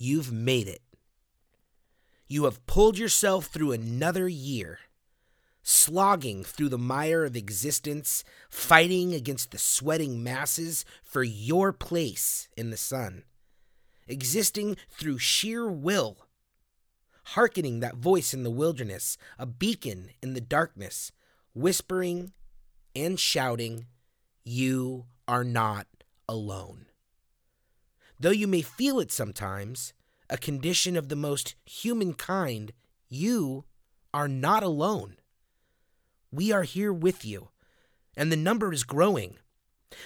you've made it. You have pulled yourself through another year, slogging through the mire of existence, fighting against the sweating masses for your place in the sun, existing through sheer will, hearkening that voice in the wilderness, a beacon in the darkness, whispering and shouting, You are not alone. Though you may feel it sometimes, a condition of the most human kind, you are not alone. We are here with you, and the number is growing.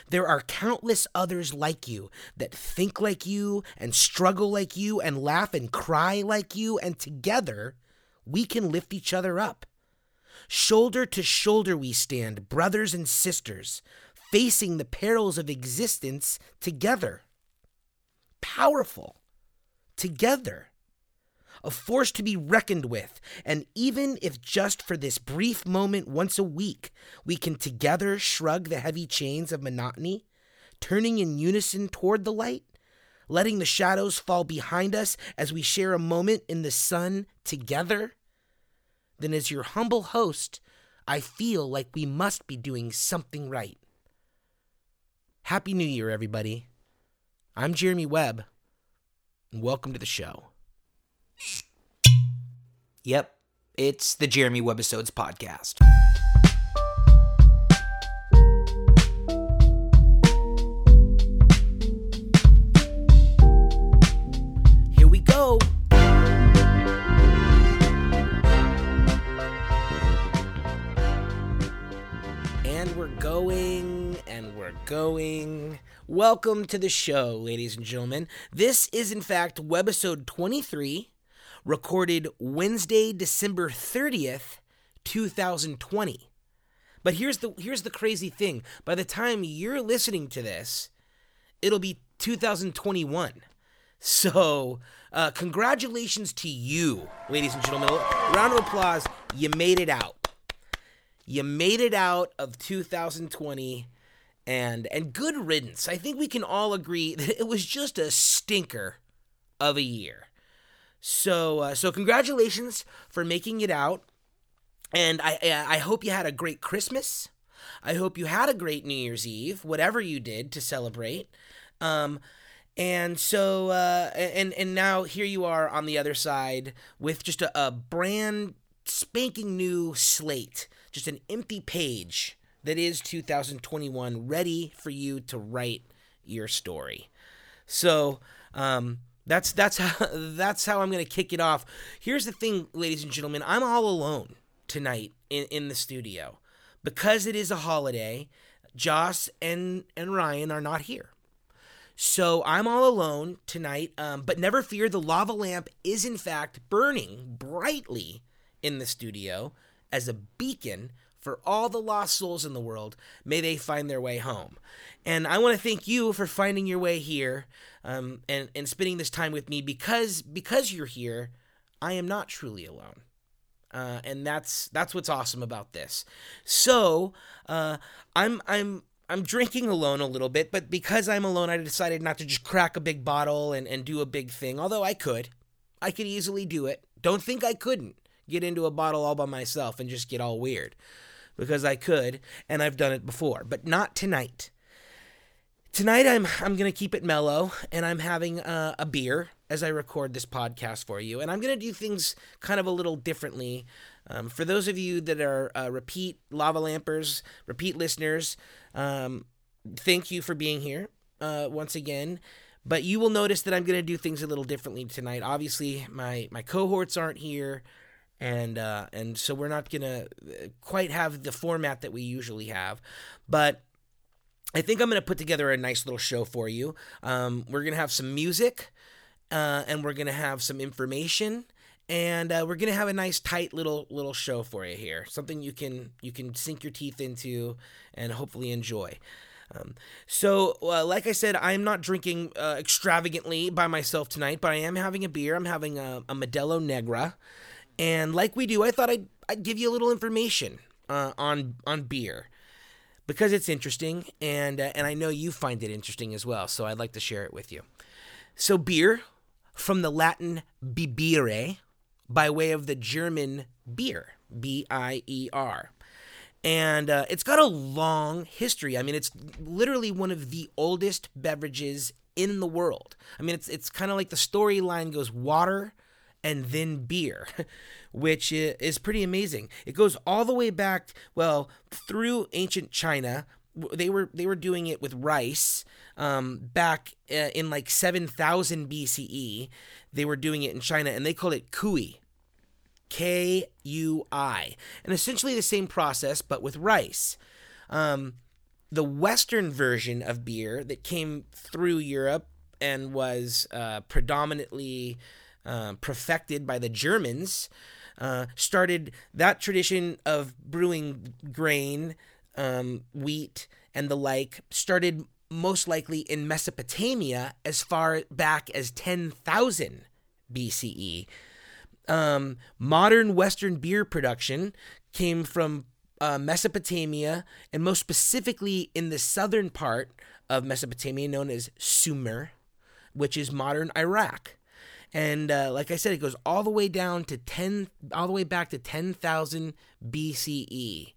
There are countless others like you that think like you and struggle like you and laugh and cry like you, and together we can lift each other up. Shoulder to shoulder we stand, brothers and sisters, facing the perils of existence together. Powerful together. A force to be reckoned with, and even if just for this brief moment once a week, we can together shrug the heavy chains of monotony, turning in unison toward the light, letting the shadows fall behind us as we share a moment in the sun together, then as your humble host, I feel like we must be doing something right. Happy New Year, everybody. I'm Jeremy Webb and welcome to the show. Yep, it's the Jeremy Webbisodes podcast. Here we go. And we're going, and we're going. Welcome to the show, ladies and gentlemen. This is, in fact, webbisode 23, recorded Wednesday, December 30th, 2020. But here's the here's the crazy thing. By the time you're listening to this, it'll be 2021. So, uh, congratulations to you, ladies and gentlemen. Round of applause. You made it out. You made it out of 2020 and and good riddance. I think we can all agree that it was just a stinker of a year. So uh, so congratulations for making it out, and I I hope you had a great Christmas. I hope you had a great New Year's Eve, whatever you did to celebrate. Um, and so uh, and and now here you are on the other side with just a, a brand spanking new slate, just an empty page that is 2021 ready for you to write your story. So, um, that's that's how that's how I'm gonna kick it off. Here's the thing, ladies and gentlemen, I'm all alone tonight in, in the studio. Because it is a holiday, Joss and, and Ryan are not here. So I'm all alone tonight, um, but never fear, the lava lamp is in fact burning brightly in the studio as a beacon for all the lost souls in the world. May they find their way home. And I want to thank you for finding your way here um, and, and spending this time with me because because you're here, I am not truly alone. Uh, and that's that's what's awesome about this. So uh, I'm I'm I'm drinking alone a little bit, but because I'm alone, I decided not to just crack a big bottle and, and do a big thing. Although I could, I could easily do it. Don't think I couldn't get into a bottle all by myself and just get all weird because I could and I've done it before, but not tonight. Tonight I'm I'm going to keep it mellow and I'm having a, a beer as I record this podcast for you and I'm going to do things kind of a little differently. Um, for those of you that are uh, repeat lava lampers, repeat listeners, um, thank you for being here uh, once again. But you will notice that I'm going to do things a little differently tonight. Obviously, my my cohorts aren't here and uh, and so we're not gonna uh, quite have the format that we usually have, but. I think I'm going to put together a nice little show for you. Um, we're going to have some music, uh, and we're going to have some information, and uh, we're going to have a nice, tight little little show for you here. Something you can you can sink your teeth into, and hopefully enjoy. Um, so, uh, like I said, I'm not drinking uh, extravagantly by myself tonight, but I am having a beer. I'm having a, a Modelo Negra. And like we do, I thought I'd, I'd give you a little information uh, on on beer because it's interesting, and uh, and I know you find it interesting as well. So I'd like to share it with you. So beer, from the Latin bibere, by way of the German beer, B I E R. And uh, it's got a long history. I mean, it's literally one of the oldest beverages in the world. I mean, it's it's kind of like the storyline goes water and then beer, which is pretty amazing. It goes all the way back, well, through ancient China. They were they were doing it with rice um, back uh, in like seven thousand BCE. They were doing it in China, and they called it kui, K U I, and essentially the same process, but with rice. Um, the Western version of beer that came through Europe and was uh, predominantly uh, perfected by the Germans uh, started that tradition of brewing grain, um, wheat, and the like started most likely in Mesopotamia as far back as 10,000 BCE. Um, modern Western beer production came from uh, Mesopotamia, and most specifically in the southern part of Mesopotamia, known as Sumer, which is modern Iraq. And uh, like I said, it goes all the way down to 10, all the way back to 10,000 BCE.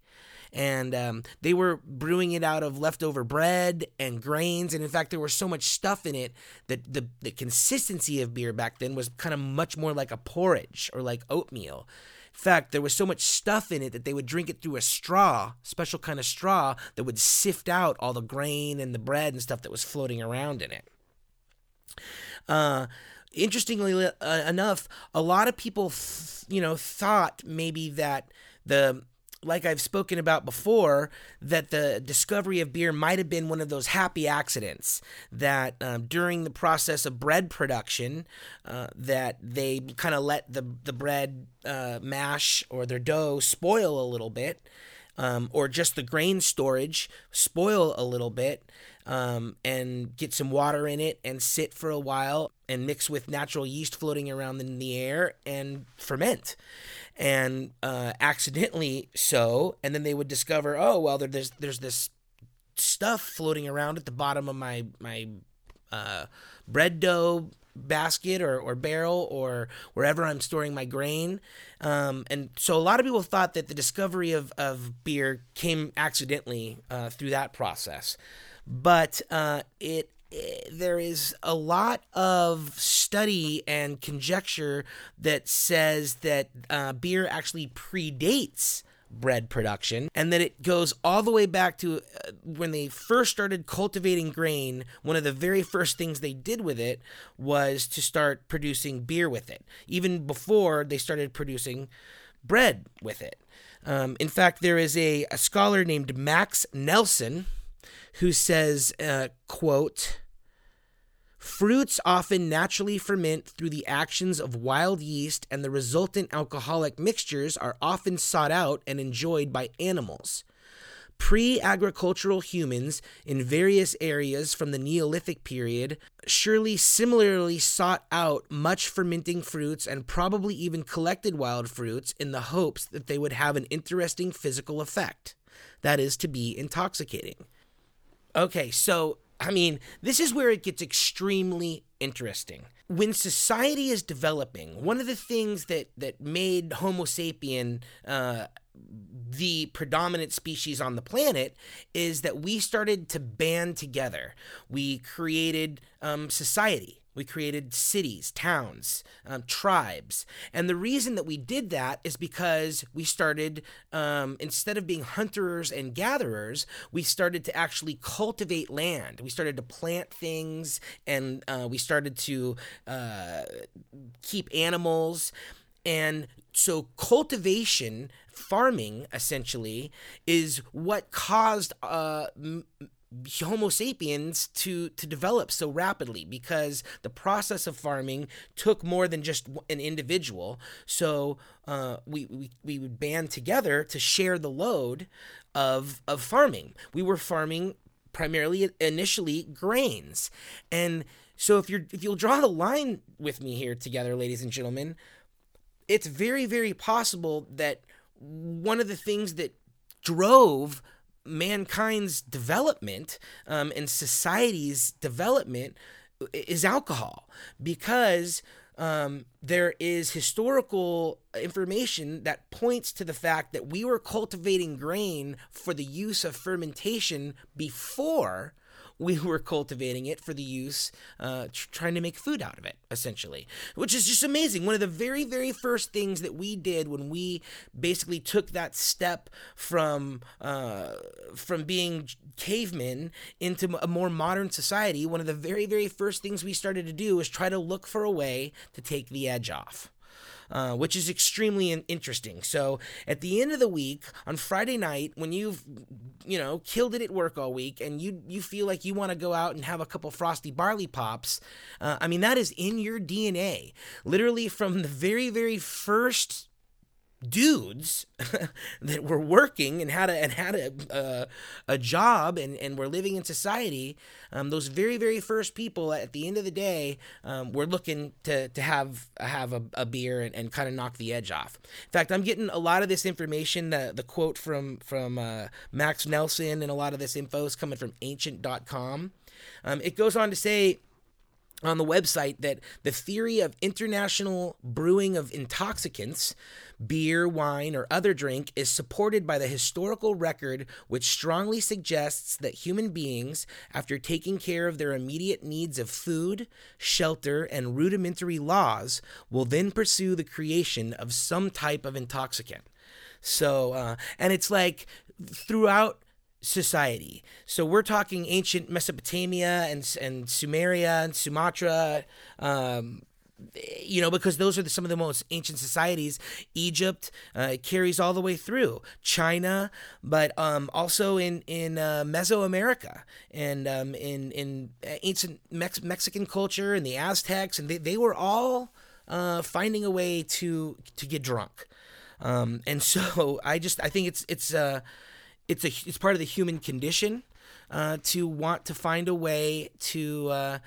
And um, they were brewing it out of leftover bread and grains. And in fact, there was so much stuff in it that the, the consistency of beer back then was kind of much more like a porridge or like oatmeal In fact, there was so much stuff in it that they would drink it through a straw, special kind of straw that would sift out all the grain and the bread and stuff that was floating around in it. Uh, interestingly uh, enough, a lot of people, th- you know, thought maybe that the like I've spoken about before, that the discovery of beer might have been one of those happy accidents that um, during the process of bread production, uh, that they kind of let the the bread uh, mash or their dough spoil a little bit, um, or just the grain storage spoil a little bit, um, and get some water in it and sit for a while and mix with natural yeast floating around in the air and ferment and uh, accidentally so, and then they would discover, oh well, there's there's this stuff floating around at the bottom of my my uh, bread dough basket or, or barrel or wherever I'm storing my grain. Um, and so a lot of people thought that the discovery of, of beer came accidentally uh, through that process. But uh, it there is a lot of study and conjecture that says that uh, beer actually predates bread production and that it goes all the way back to uh, when they first started cultivating grain one of the very first things they did with it was to start producing beer with it. Even before they started producing bread with it. Um, in fact there is a, a scholar named max nelson who says, uh, quote, Fruits often naturally ferment through the actions of wild yeast, and the resultant alcoholic mixtures are often sought out and enjoyed by animals. Pre agricultural humans in various areas from the Neolithic period surely similarly sought out much fermenting fruits and probably even collected wild fruits in the hopes that they would have an interesting physical effect, that is, to be intoxicating. Okay, so I mean, this is where it gets extremely interesting. When society is developing, one of the things that that made Homo sapien uh, the predominant species on the planet is that we started to band together. We created um, society. We created cities, towns, um, tribes. And the reason that we did that is because we started, um, instead of being hunters and gatherers, we started to actually cultivate land. We started to plant things and uh, we started to uh, keep animals. And so, cultivation, farming, essentially, is what caused uh, m- Homo sapiens to to develop so rapidly because the process of farming took more than just an individual. So uh, we, we we would band together to share the load of of farming. We were farming primarily initially grains, and so if you're if you'll draw the line with me here together, ladies and gentlemen, it's very very possible that one of the things that drove mankind's development um, and society's development is alcohol. Because um, there is historical information that points to the fact that we were cultivating grain for the use of fermentation before we were cultivating it for the use, uh, tr- trying to make food out of it, essentially, which is just amazing. One of the very, very first things that we did when we basically took that step from uh, from being cavemen into a more modern society, one of the very, very first things we started to do was try to look for a way to take the edge off. Uh, which is extremely interesting. So at the end of the week, on Friday night, when you've you know killed it at work all week, and you you feel like you want to go out and have a couple frosty barley pops, uh, I mean that is in your DNA, literally from the very very first dudes that were working and had a and had a a job and and were living in society um, those very very first people at the end of the day um, were looking to to have have a, a beer and, and kind of knock the edge off. In fact i'm getting a lot of this information the, the quote from from uh, max nelson and a lot of this info is coming from ancient.com um, it goes on to say on the website that the theory of international brewing of intoxicants, beer, wine, or other drink, is supported by the historical record, which strongly suggests that human beings, after taking care of their immediate needs of food, shelter, and rudimentary laws, will then pursue the creation of some type of intoxicant. So, uh, and it's like throughout society. So we're talking ancient Mesopotamia and and Sumeria and Sumatra. Um, you know, because those are the, some of the most ancient societies. Egypt uh, carries all the way through China, but um, also in in uh, Mesoamerica and um, in in ancient Mex- Mexican culture and the Aztecs, and they, they were all uh, finding a way to to get drunk. Um, and so I just I think it's it's uh, it's a it's part of the human condition uh, to want to find a way to uh,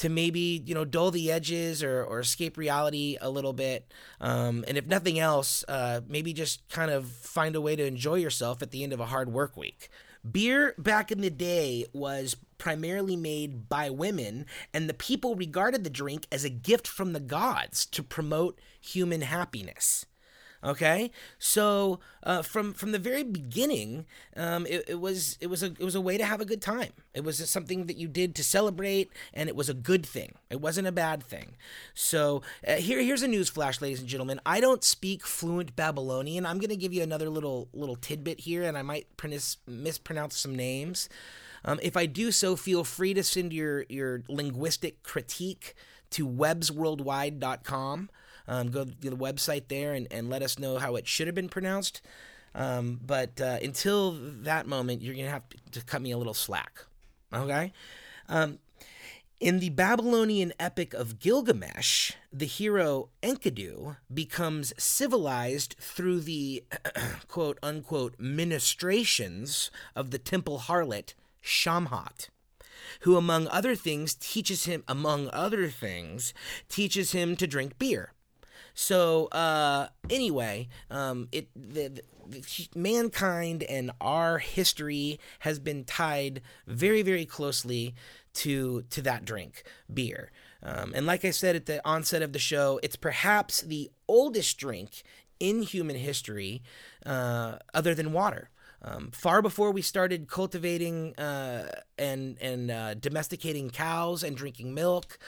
to maybe you know dull the edges or, or escape reality a little bit. Um, and if nothing else uh, maybe just kind of find a way to enjoy yourself at the end of a hard work week. Beer back in the day was primarily made by women and the people regarded the drink as a gift from the gods to promote human happiness Okay, so uh, from from the very beginning, um, it, it, was it was a it was a way to have a good time. It was something that you did to celebrate, and it was a good thing. It wasn't a bad thing. So uh, here here's a news flash, ladies and gentlemen. I don't speak fluent Babylonian. I'm going to give you another little little tidbit here, and I might pronounce, mispronounce some names. Um, if I do so, feel free to send your your linguistic critique to websworldwide.com. Um, go to the website there and, and let us know how it should have been pronounced. Um, but uh, until that moment, you're going to have to cut me a little slack. Okay? Um, in the Babylonian epic of Gilgamesh, the hero Enkidu becomes civilized through the quote unquote ministrations of the temple harlot Shamhat, who, among other things, teaches him, among other things, teaches him to drink beer. So uh, anyway, um, it the, the, mankind and our history has been tied very very closely to to that drink, beer. Um, and like I said at the onset of the show, it's perhaps the oldest drink in human history, uh, other than water. Um, far before we started cultivating uh, and and uh, domesticating cows and drinking milk,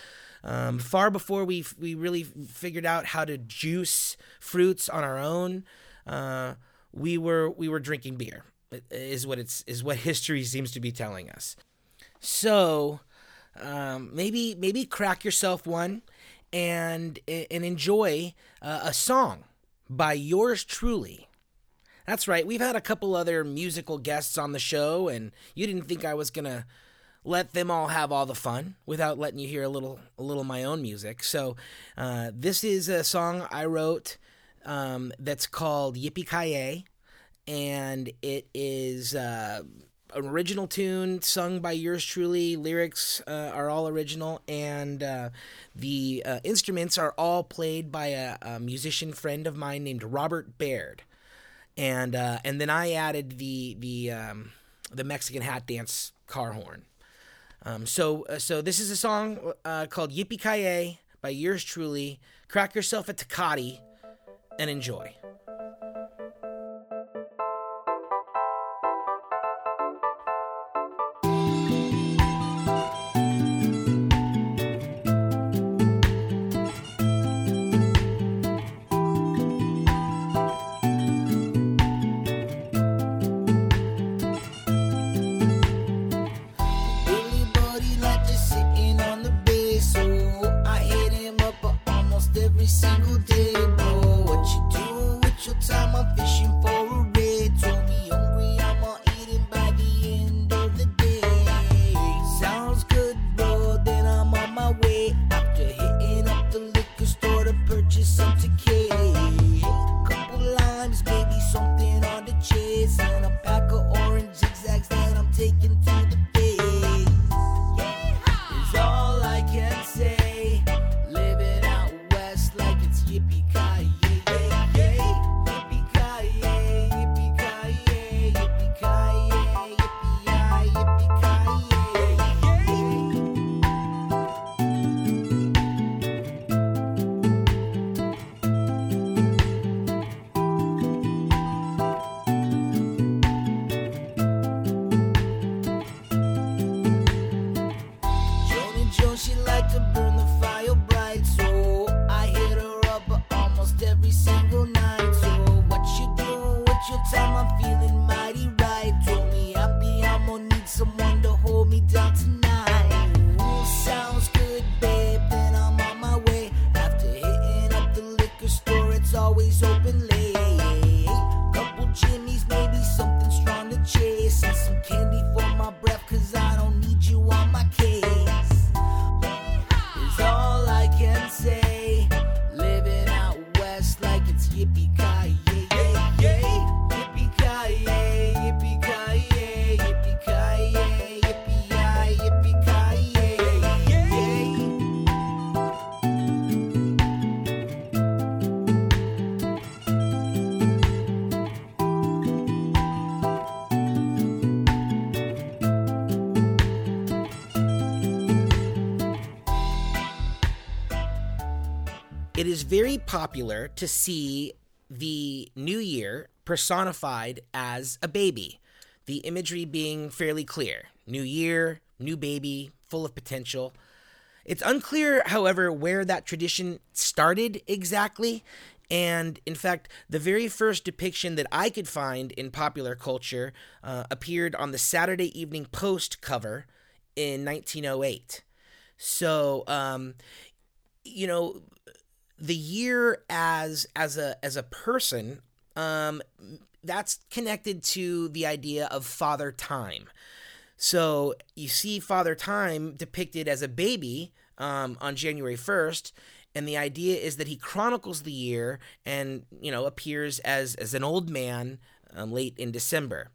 um, far before we we really figured out how to juice fruits on our own, uh, we were we were drinking beer. Is what it's is what history seems to be telling us. So um, maybe maybe crack yourself one and and enjoy uh, a song by yours truly. That's right. We've had a couple other musical guests on the show, and you didn't think I was gonna let them all have all the fun without letting you hear a little a little my own music. So uh, this is a song I wrote um, that's called Yippee Ki and it is uh, an original tune sung by yours truly. Lyrics uh, are all original, and uh, the uh, instruments are all played by a, a, musician friend of mine named Robert Baird. And uh, and then I added the the um, the Mexican hat dance car horn. Um, so, uh, so this is a song uh, called Yippee by yours truly. Crack yourself a Tecate and enjoy. On popular to see the new year personified as a baby, the imagery being fairly clear. New year, new baby, full of potential. It's unclear, however, where that tradition started exactly. And in fact, the very first depiction that I could find in popular culture uh, appeared on the Saturday Evening Post cover in 1908. So, um, you know, the year as as a as a person um that's connected to the idea of father time. So you see father time depicted as a baby um, on january 1st and the idea is that he chronicles the year and you know appears as as an old man um, late in december.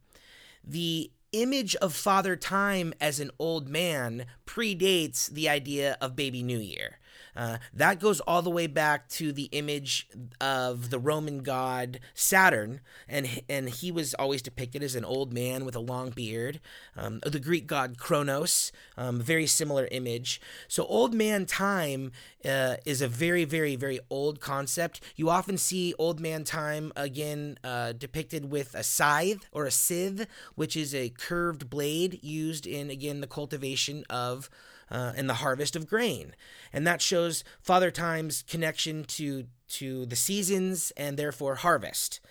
The image of father time as an old man predates the idea of baby new year uh, that goes all the way back to the image of the Roman god Saturn, and and he was always depicted as an old man with a long beard. Um, the Greek god Kronos, um, very similar image. So old man time uh, is a very very very old concept. You often see old man time again uh, depicted with a scythe or a scythe, which is a curved blade used in again the cultivation of uh, and the harvest of grain, and that shows Father Time's connection to to the seasons and therefore harvest.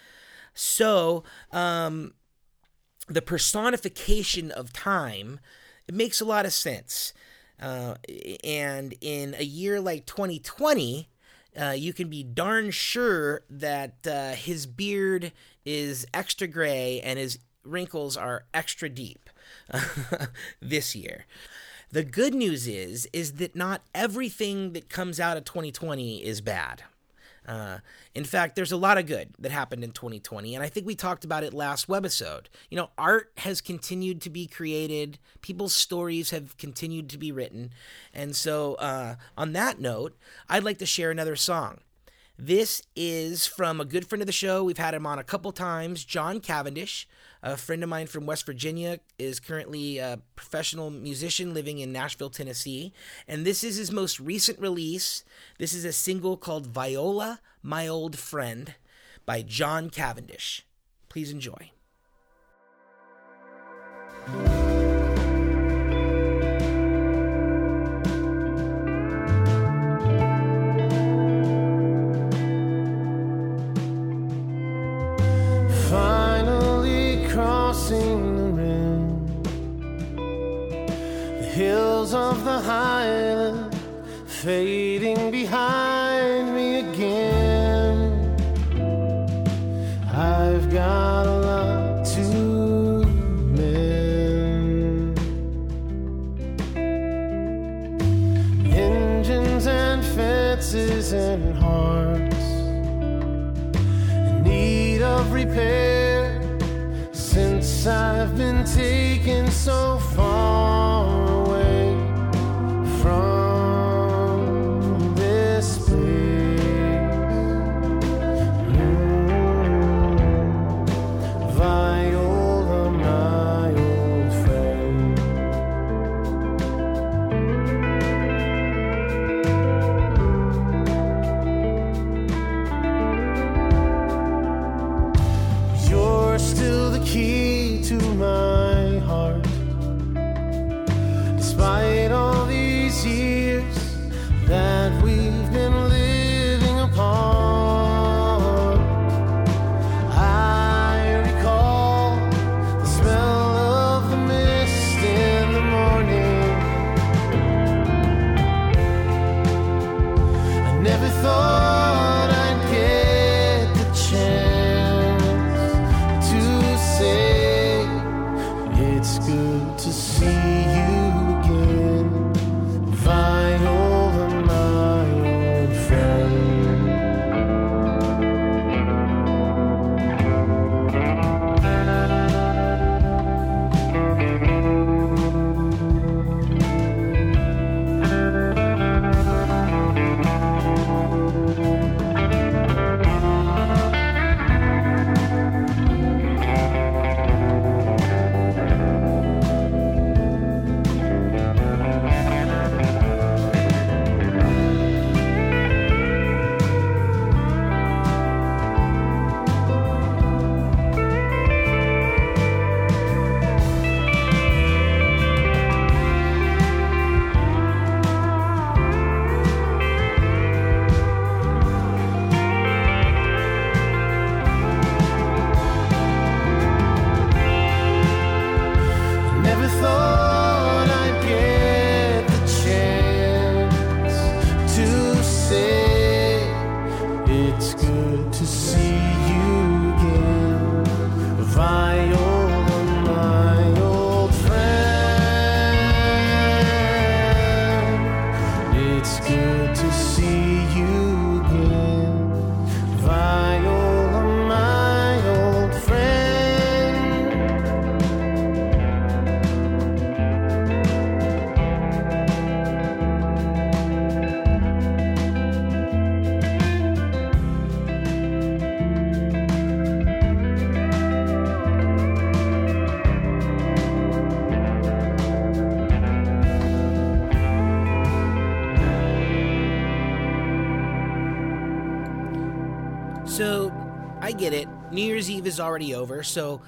So, um, the personification of time it makes a lot of sense, uh, and in a year like 2020. Uh, you can be darn sure that uh, his beard is extra gray and his wrinkles are extra deep this year. The good news is is that not everything that comes out of 2020 is bad. Uh, in fact, there's a lot of good that happened in 2020, and I think we talked about it last webbisode. You know, art has continued to be created, people's stories have continued to be written, and so uh, on that note, I'd like to share another song. This is from a good friend of the show. We've had him on a couple times, Jon Cavendish. A friend of mine from West Virginia is currently a professional musician living in Nashville, Tennessee. And this is his most recent release. This is a single called Viola, My Old Friend by Jon Cavendish. Please enjoy. Of the highland fading behind me again. I've got a lot to mend. Engines and fences and hearts in need of repair since I've been taken so far New Year's Eve is already over, so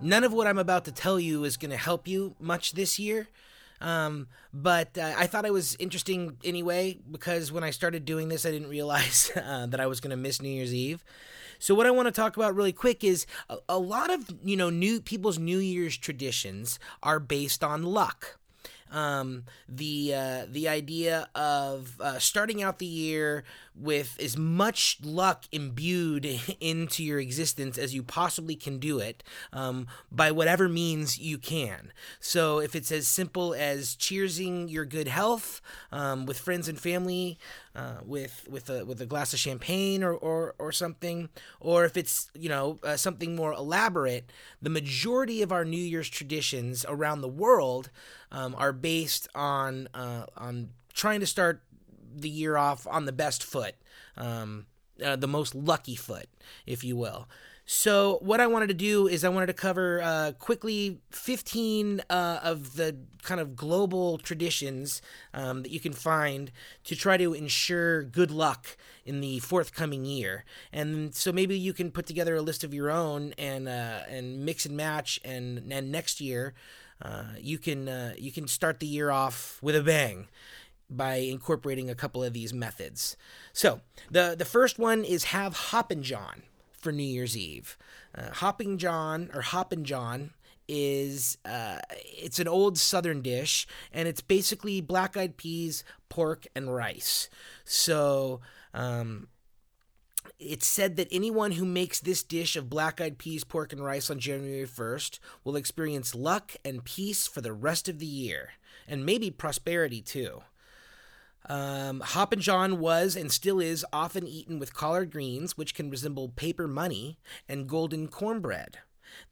none of what I'm about to tell you is going to help you much this year. Um, but uh, I thought it was interesting anyway because when I started doing this, I didn't realize uh, that I was going to miss New Year's Eve. So what I want to talk about really quick is a, a lot of you know new people's New Year's traditions are based on luck um, the uh, the idea of uh, starting out the year with as much luck imbued into your existence as you possibly can do it um, by whatever means you can. So if it's as simple as cheersing your good health um, with friends and family, uh, with with a with a glass of champagne or, or or something, or if it's you know uh, something more elaborate, the majority of our New Year's traditions around the world um, are based on uh, on trying to start the year off on the best foot. Um, uh, the most lucky foot, if you will. So, what I wanted to do is I wanted to cover uh, quickly 15 uh, of the kind of global traditions um, that you can find to try to ensure good luck in the forthcoming year. And so maybe you can put together a list of your own and uh, and mix and match, and and next year uh, you can uh, you can start the year off with a bang by incorporating a couple of these methods. So the the first one is have Hoppin' John for New Year's Eve. Uh, Hopping John or Hoppin' John is uh, it's an old Southern dish, and it's basically black-eyed peas, pork, and rice. So. Um, it's said that anyone who makes this dish of black eyed peas, pork, and rice on January 1st will experience luck and peace for the rest of the year, and maybe prosperity too. Um, Hoppin' John was and still is often eaten with collard greens, which can resemble paper money, and golden cornbread.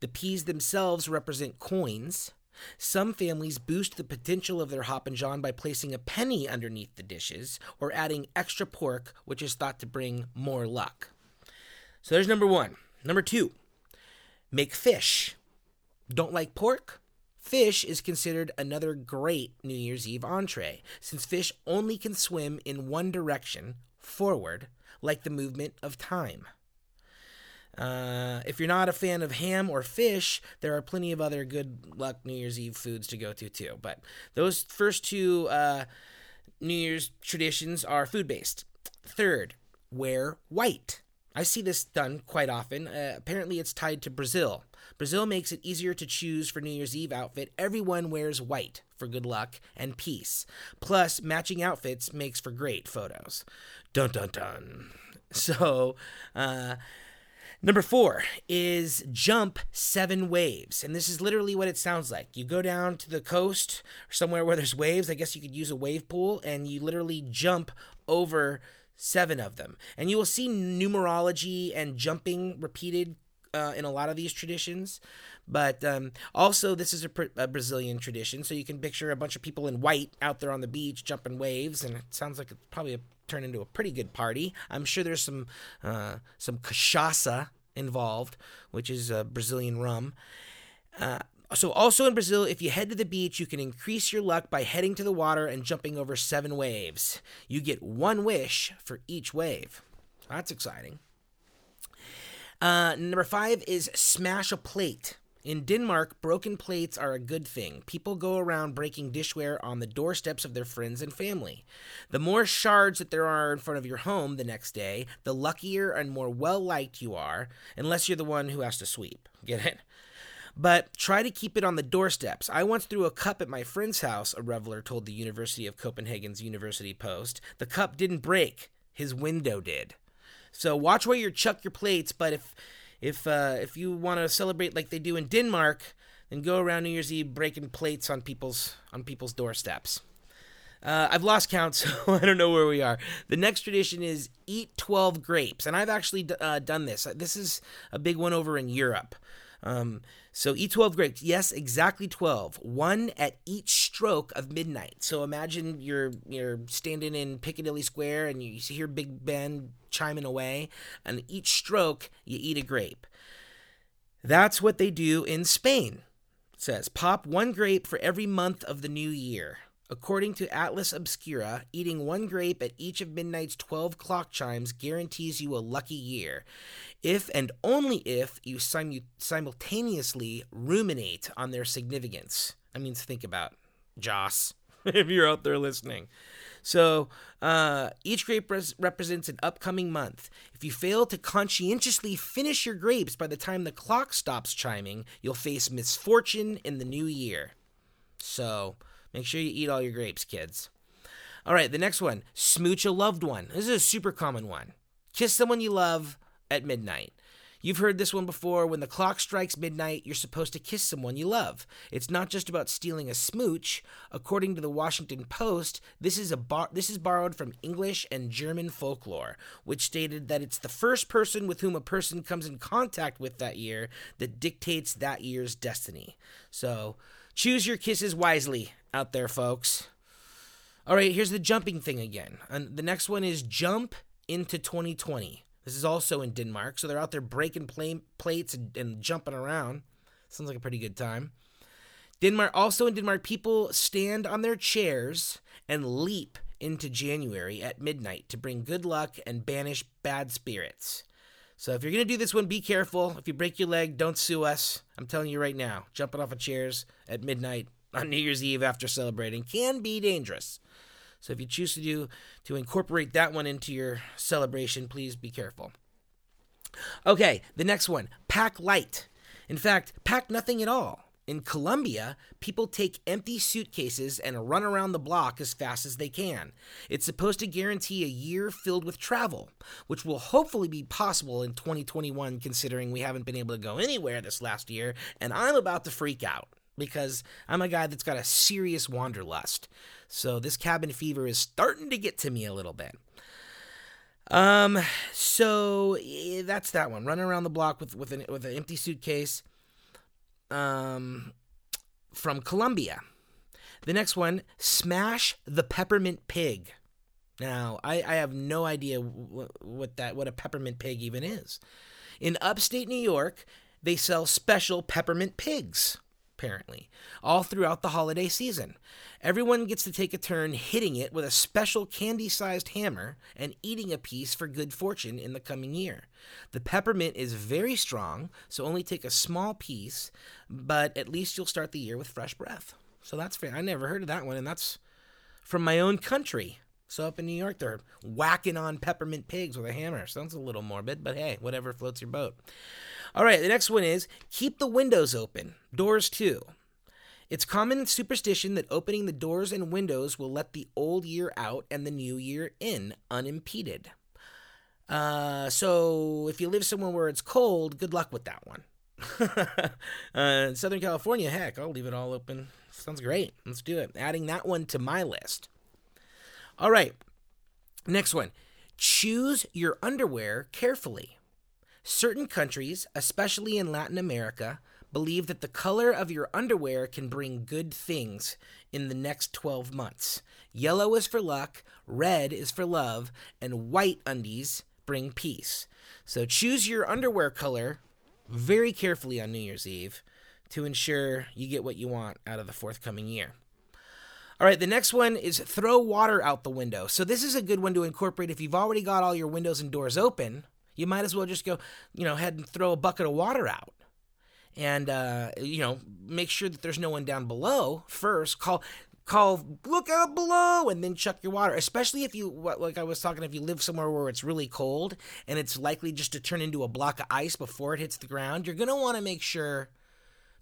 The peas themselves represent coins. Some families boost the potential of their Hoppin' John by placing a penny underneath the dishes or adding extra pork, which is thought to bring more luck. So there's number one. Number two, make fish. Don't like pork? Fish is considered another great New Year's Eve entree, since fish only can swim in one direction, forward, like the movement of time. Uh, if you're not a fan of ham or fish, there are plenty of other good luck New Year's Eve foods to go to too. But those first two uh, New Year's traditions are food based. Third, wear white. I see this done quite often. Uh, apparently, it's tied to Brazil. Brazil makes it easier to choose for New Year's Eve outfit. Everyone wears white for good luck and peace. Plus, matching outfits makes for great photos. Dun dun dun. So, uh, Number four is jump seven waves. And this is literally what it sounds like. You go down to the coast or somewhere where there's waves. I guess you could use a wave pool and you literally jump over seven of them. And you will see numerology and jumping repeated uh, in a lot of these traditions. But um, also, this is a, a, Brazilian tradition, so you can picture a bunch of people in white out there on the beach jumping waves, and it sounds like it's probably a, turn into a pretty good party. I'm sure there's some uh, some cachaça involved, which is uh, Brazilian rum. Uh, so, also in Brazil, if you head to the beach, you can increase your luck by heading to the water and jumping over seven waves. You get one wish for each wave. That's exciting. Uh, number five is smash a plate. In Denmark, broken plates are a good thing. People go around breaking dishware on the doorsteps of their friends and family. The more shards that there are in front of your home the next day, the luckier and more well liked you are, unless you're the one who has to sweep. Get it? But try to keep it on the doorsteps. I once threw a cup at my friend's house, a reveler told the University of Copenhagen's University Post. The cup didn't break, his window did. So watch where you chuck your plates, but if if uh, if you want to celebrate like they do in Denmark, then go around New Year's Eve breaking plates on people's on people's doorsteps. Uh, I've lost count, so I don't know where we are. The next tradition is eat 12 grapes, and I've actually uh, done this. This is a big one over in Europe. Um, so E12 grapes. Yes, exactly 12. One at each stroke of midnight. So imagine you're you're standing in Piccadilly Square and you hear Big Ben chiming away, and each stroke you eat a grape. That's what they do in Spain. It says pop one grape for every month of the new year. According to Atlas Obscura, eating one grape at each of midnight's 12 clock chimes guarantees you a lucky year, if and only if you simu- simultaneously ruminate on their significance. I mean, think about Joss, if you're out there listening. So uh, each grape res- represents an upcoming month. If you fail to conscientiously finish your grapes by the time the clock stops chiming, you'll face misfortune in the new year. So Make sure you eat all your grapes, kids. All right, the next one smooch a loved one. This is a super common one. Kiss someone you love at midnight. You've heard this one before. When the clock strikes midnight, you're supposed to kiss someone you love. It's not just about stealing a smooch. According to the Washington Post, this is a bar- this is borrowed from English and German folklore, which stated that it's the first person with whom a person comes in contact with that year that dictates that year's destiny. So, choose your kisses wisely out there, folks. All right, here's the jumping thing again. And the next one is jump into 2020. This is also in Denmark, so they're out there breaking pla- plates and, and jumping around. Sounds like a pretty good time. Denmark, also in Denmark, people stand on their chairs and leap into January at midnight to bring good luck and banish bad spirits. So if you're going to do this one, be careful. If you break your leg, don't sue us. I'm telling you right now, jumping off of chairs at midnight on New Year's Eve after celebrating can be dangerous. So if you choose to do to incorporate that one into your celebration, please be careful. Okay, the next one, pack light. In fact, pack nothing at all. In Colombia, people take empty suitcases and run around the block as fast as they can. It's supposed to guarantee a year filled with travel, which will hopefully be possible in 2021 considering we haven't been able to go anywhere this last year, and I'm about to freak out because I'm a guy that's got a serious wanderlust. So this cabin fever is starting to get to me a little bit. Um, so eh, that's that one. Running around the block with with an with an empty suitcase. Um, from Colombia. The next one, smash the peppermint pig. Now, I, I have no idea what, what that what a peppermint pig even is. In upstate New York, they sell special peppermint pigs apparently, all throughout the holiday season. Everyone gets to take a turn hitting it with a special candy sized hammer and eating a piece for good fortune in the coming year. The peppermint is very strong, so only take a small piece, but at least you'll start the year with fresh breath. So that's fair. I never heard of that one, and that's from my own country. So up in New York, they're whacking on peppermint pigs with a hammer. Sounds a little morbid, but hey, whatever floats your boat. All right, the next one is keep the windows open, doors too. It's common superstition that opening the doors and windows will let the old year out and the new year in unimpeded. Uh, so if you live somewhere where it's cold, good luck with that one. uh, Southern California, heck, I'll leave it all open. Sounds great. Let's do it. Adding that one to my list. All right. Next one. Choose your underwear carefully. Certain countries, especially in Latin America, believe that the color of your underwear can bring good things in the next 12 months. Yellow is for luck, red is for love, and white undies bring peace. So choose your underwear color very carefully on New Year's Eve to ensure you get what you want out of the forthcoming year. All right, the next one is throw water out the window. So this is a good one to incorporate if you've already got all your windows and doors open you might as well just go, you know, head and throw a bucket of water out. And uh, you know, make sure that there's no one down below first. Call call look out below and then chuck your water especially if you like i was talking if you live somewhere where it's really cold and it's likely just to turn into a block of ice before it hits the ground you're going to want to make sure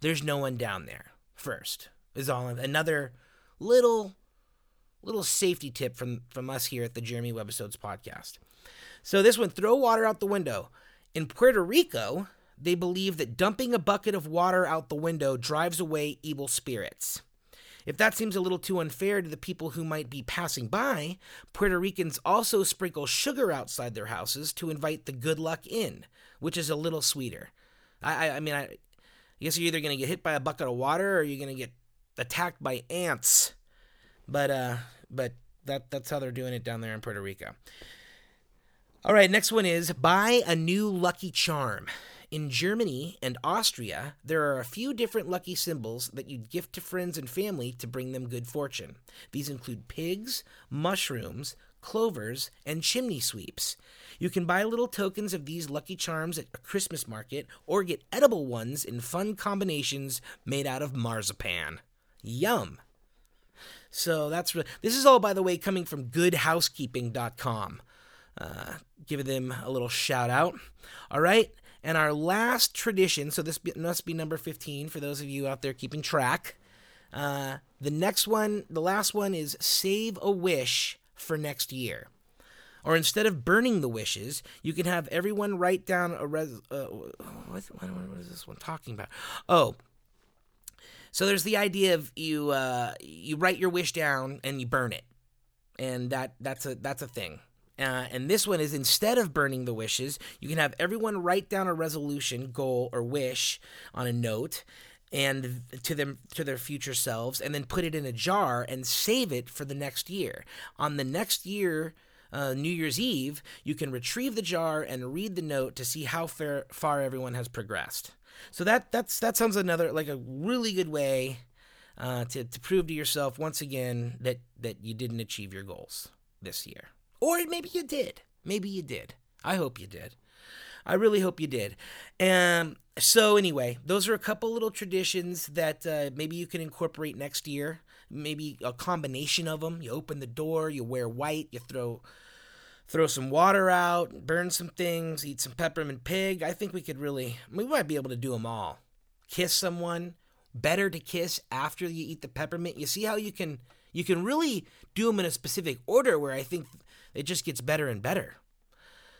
there's no one down there first is all another little little safety tip from from us here at the jeremy webbisodes podcast so this one, throw water out the window. In Puerto Rico, they believe that dumping a bucket of water out the window drives away evil spirits. If that seems a little too unfair to the people who might be passing by, Puerto Ricans also sprinkle sugar outside their houses to invite the good luck in, which is a little sweeter. I, I, I mean, I, I guess you're either going to get hit by a bucket of water or you're going to get attacked by ants. But, uh, but that, that's how they're doing it down there in Puerto Rico. All right, next one is buy a new lucky charm. In Germany and Austria, there are a few different lucky symbols that you'd gift to friends and family to bring them good fortune. These include pigs, mushrooms, clovers, and chimney sweeps. You can buy little tokens of these lucky charms at a Christmas market or get edible ones in fun combinations made out of marzipan. Yum! So that's re- this is all by the way coming from goodhousekeeping.com uh, give them a little shout out. All right. And our last tradition, so this must be number 15 for those of you out there keeping track. Uh, the next one, the last one is save a wish for next year. Or instead of burning the wishes, you can have everyone write down a res. Uh, what, what is this one talking about? Oh, so there's the idea of you uh, you write your wish down and you burn it, and that that's a that's a thing. Uh, and this one is instead of burning the wishes, you can have everyone write down a resolution, goal, or wish on a note and to them to their future selves and then put it in a jar and save it for the next year on the next year uh, New Year's Eve, you can retrieve the jar and read the note to see how far, far everyone has progressed. So that that's that sounds another like a really good way uh, to to prove to yourself once again that that you didn't achieve your goals this year, or maybe you did. Maybe you did. I hope you did. I really hope you did. And so, anyway, those are a couple little traditions that uh, maybe you can incorporate next year. Maybe a combination of them. You open the door, you wear white, you throw throw some water out, burn some things, eat some peppermint pig. I think we could really, we might be able to do them all. Kiss someone. Better to kiss after you eat the peppermint. You see how you can you can really do them in a specific order where I think it just gets better and better.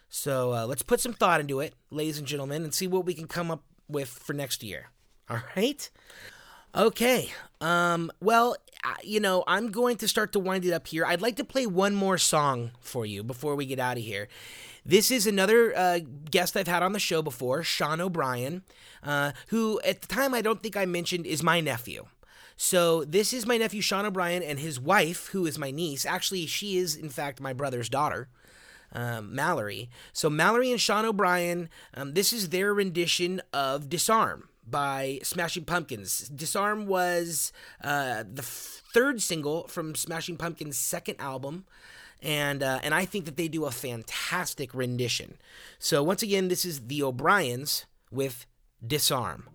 So uh, let's put some thought into it, ladies and gentlemen, and see what we can come up with for next year. All right. Okay. Um, well, uh, you know, I'm going to start to wind it up here. I'd like to play one more song for you before we get out of here. This is another uh, guest I've had on the show before, Sean O'Brien, uh, who at the time I don't think I mentioned is my nephew. So this is my nephew Sean O'Brien and his wife, who is my niece. Actually, she is in fact my brother's daughter. Um, Mallory. So Mallory and Sean O'Brien, um, this is their rendition of Disarm by Smashing Pumpkins. Disarm was uh, the third single from Smashing Pumpkins' second album. And, uh, and I think that they do a fantastic rendition. So, once again, this is the O'Briens with. Disarm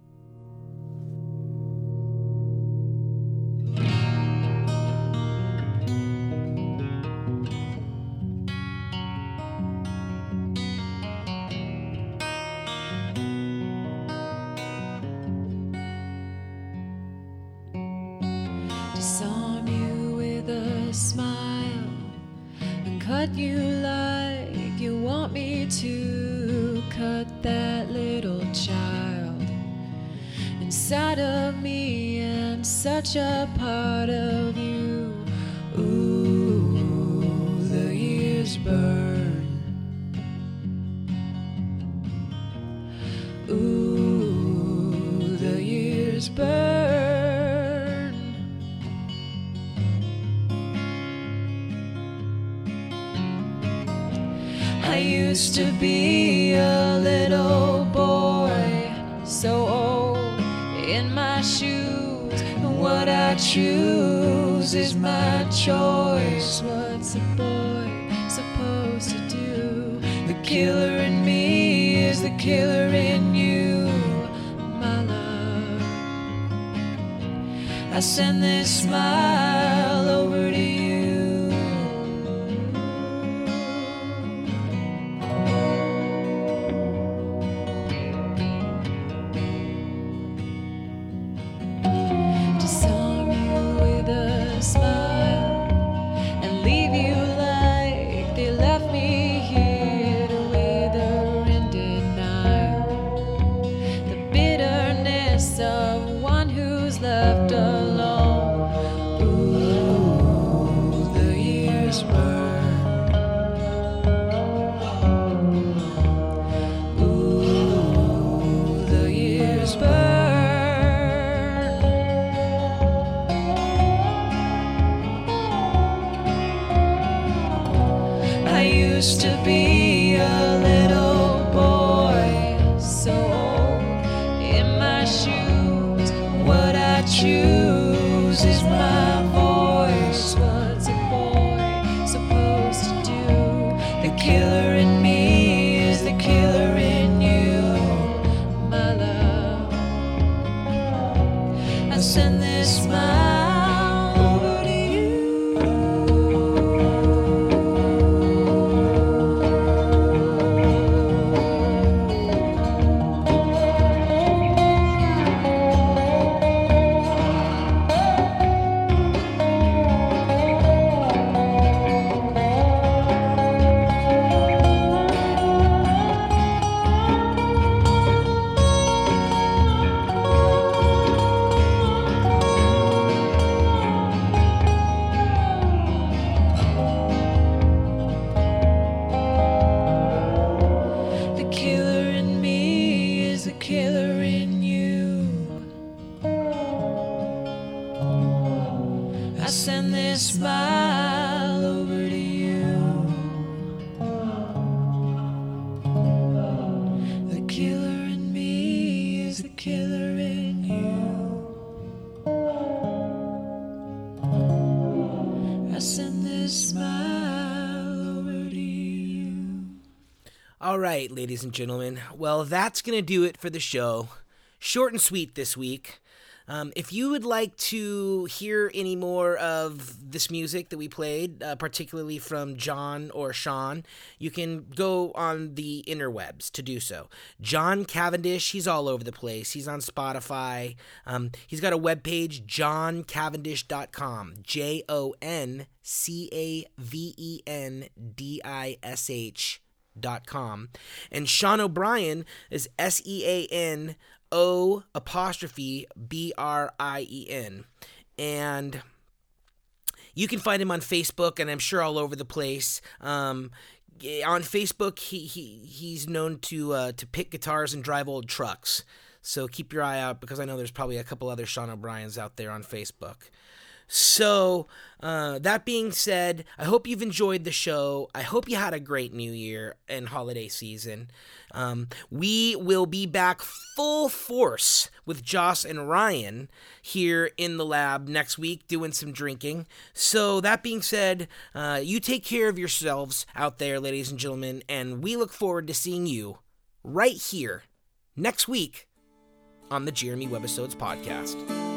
cut you like you want me to cut that little child inside of me. And such a part of to be a little boy, so old in my shoes. And what I choose is my choice. What's a boy supposed to do? The killer in me is the killer in you, my love. I send this smile right, ladies and gentlemen. Well, that's going to do it for the show. Short and sweet this week. Um, if you would like to hear any more of this music that we played, uh, particularly from Jon or Sean, you can go on the interwebs to do so. Jon Cavendish, he's all over the place. He's on Spotify. Um, he's got a webpage, joncavendish.com. J O N C A V E N D I S H com. And Sean O'Brien is S E A N O apostrophe B R I E N. And you can find him on Facebook and I'm sure all over the place. Um, on Facebook, he, he he's known to uh, to pick guitars and drive old trucks. So keep your eye out because I know there's probably a couple other Sean O'Briens out there on Facebook. So, uh, that being said, I hope you've enjoyed the show. I hope you had a great new year and holiday season. Um, we will be back full force with Joss and Ryan here in the lab next week doing some drinking. So, that being said, uh, you take care of yourselves out there, ladies and gentlemen, and we look forward to seeing you right here next week on the Jeremy Webbisodes podcast.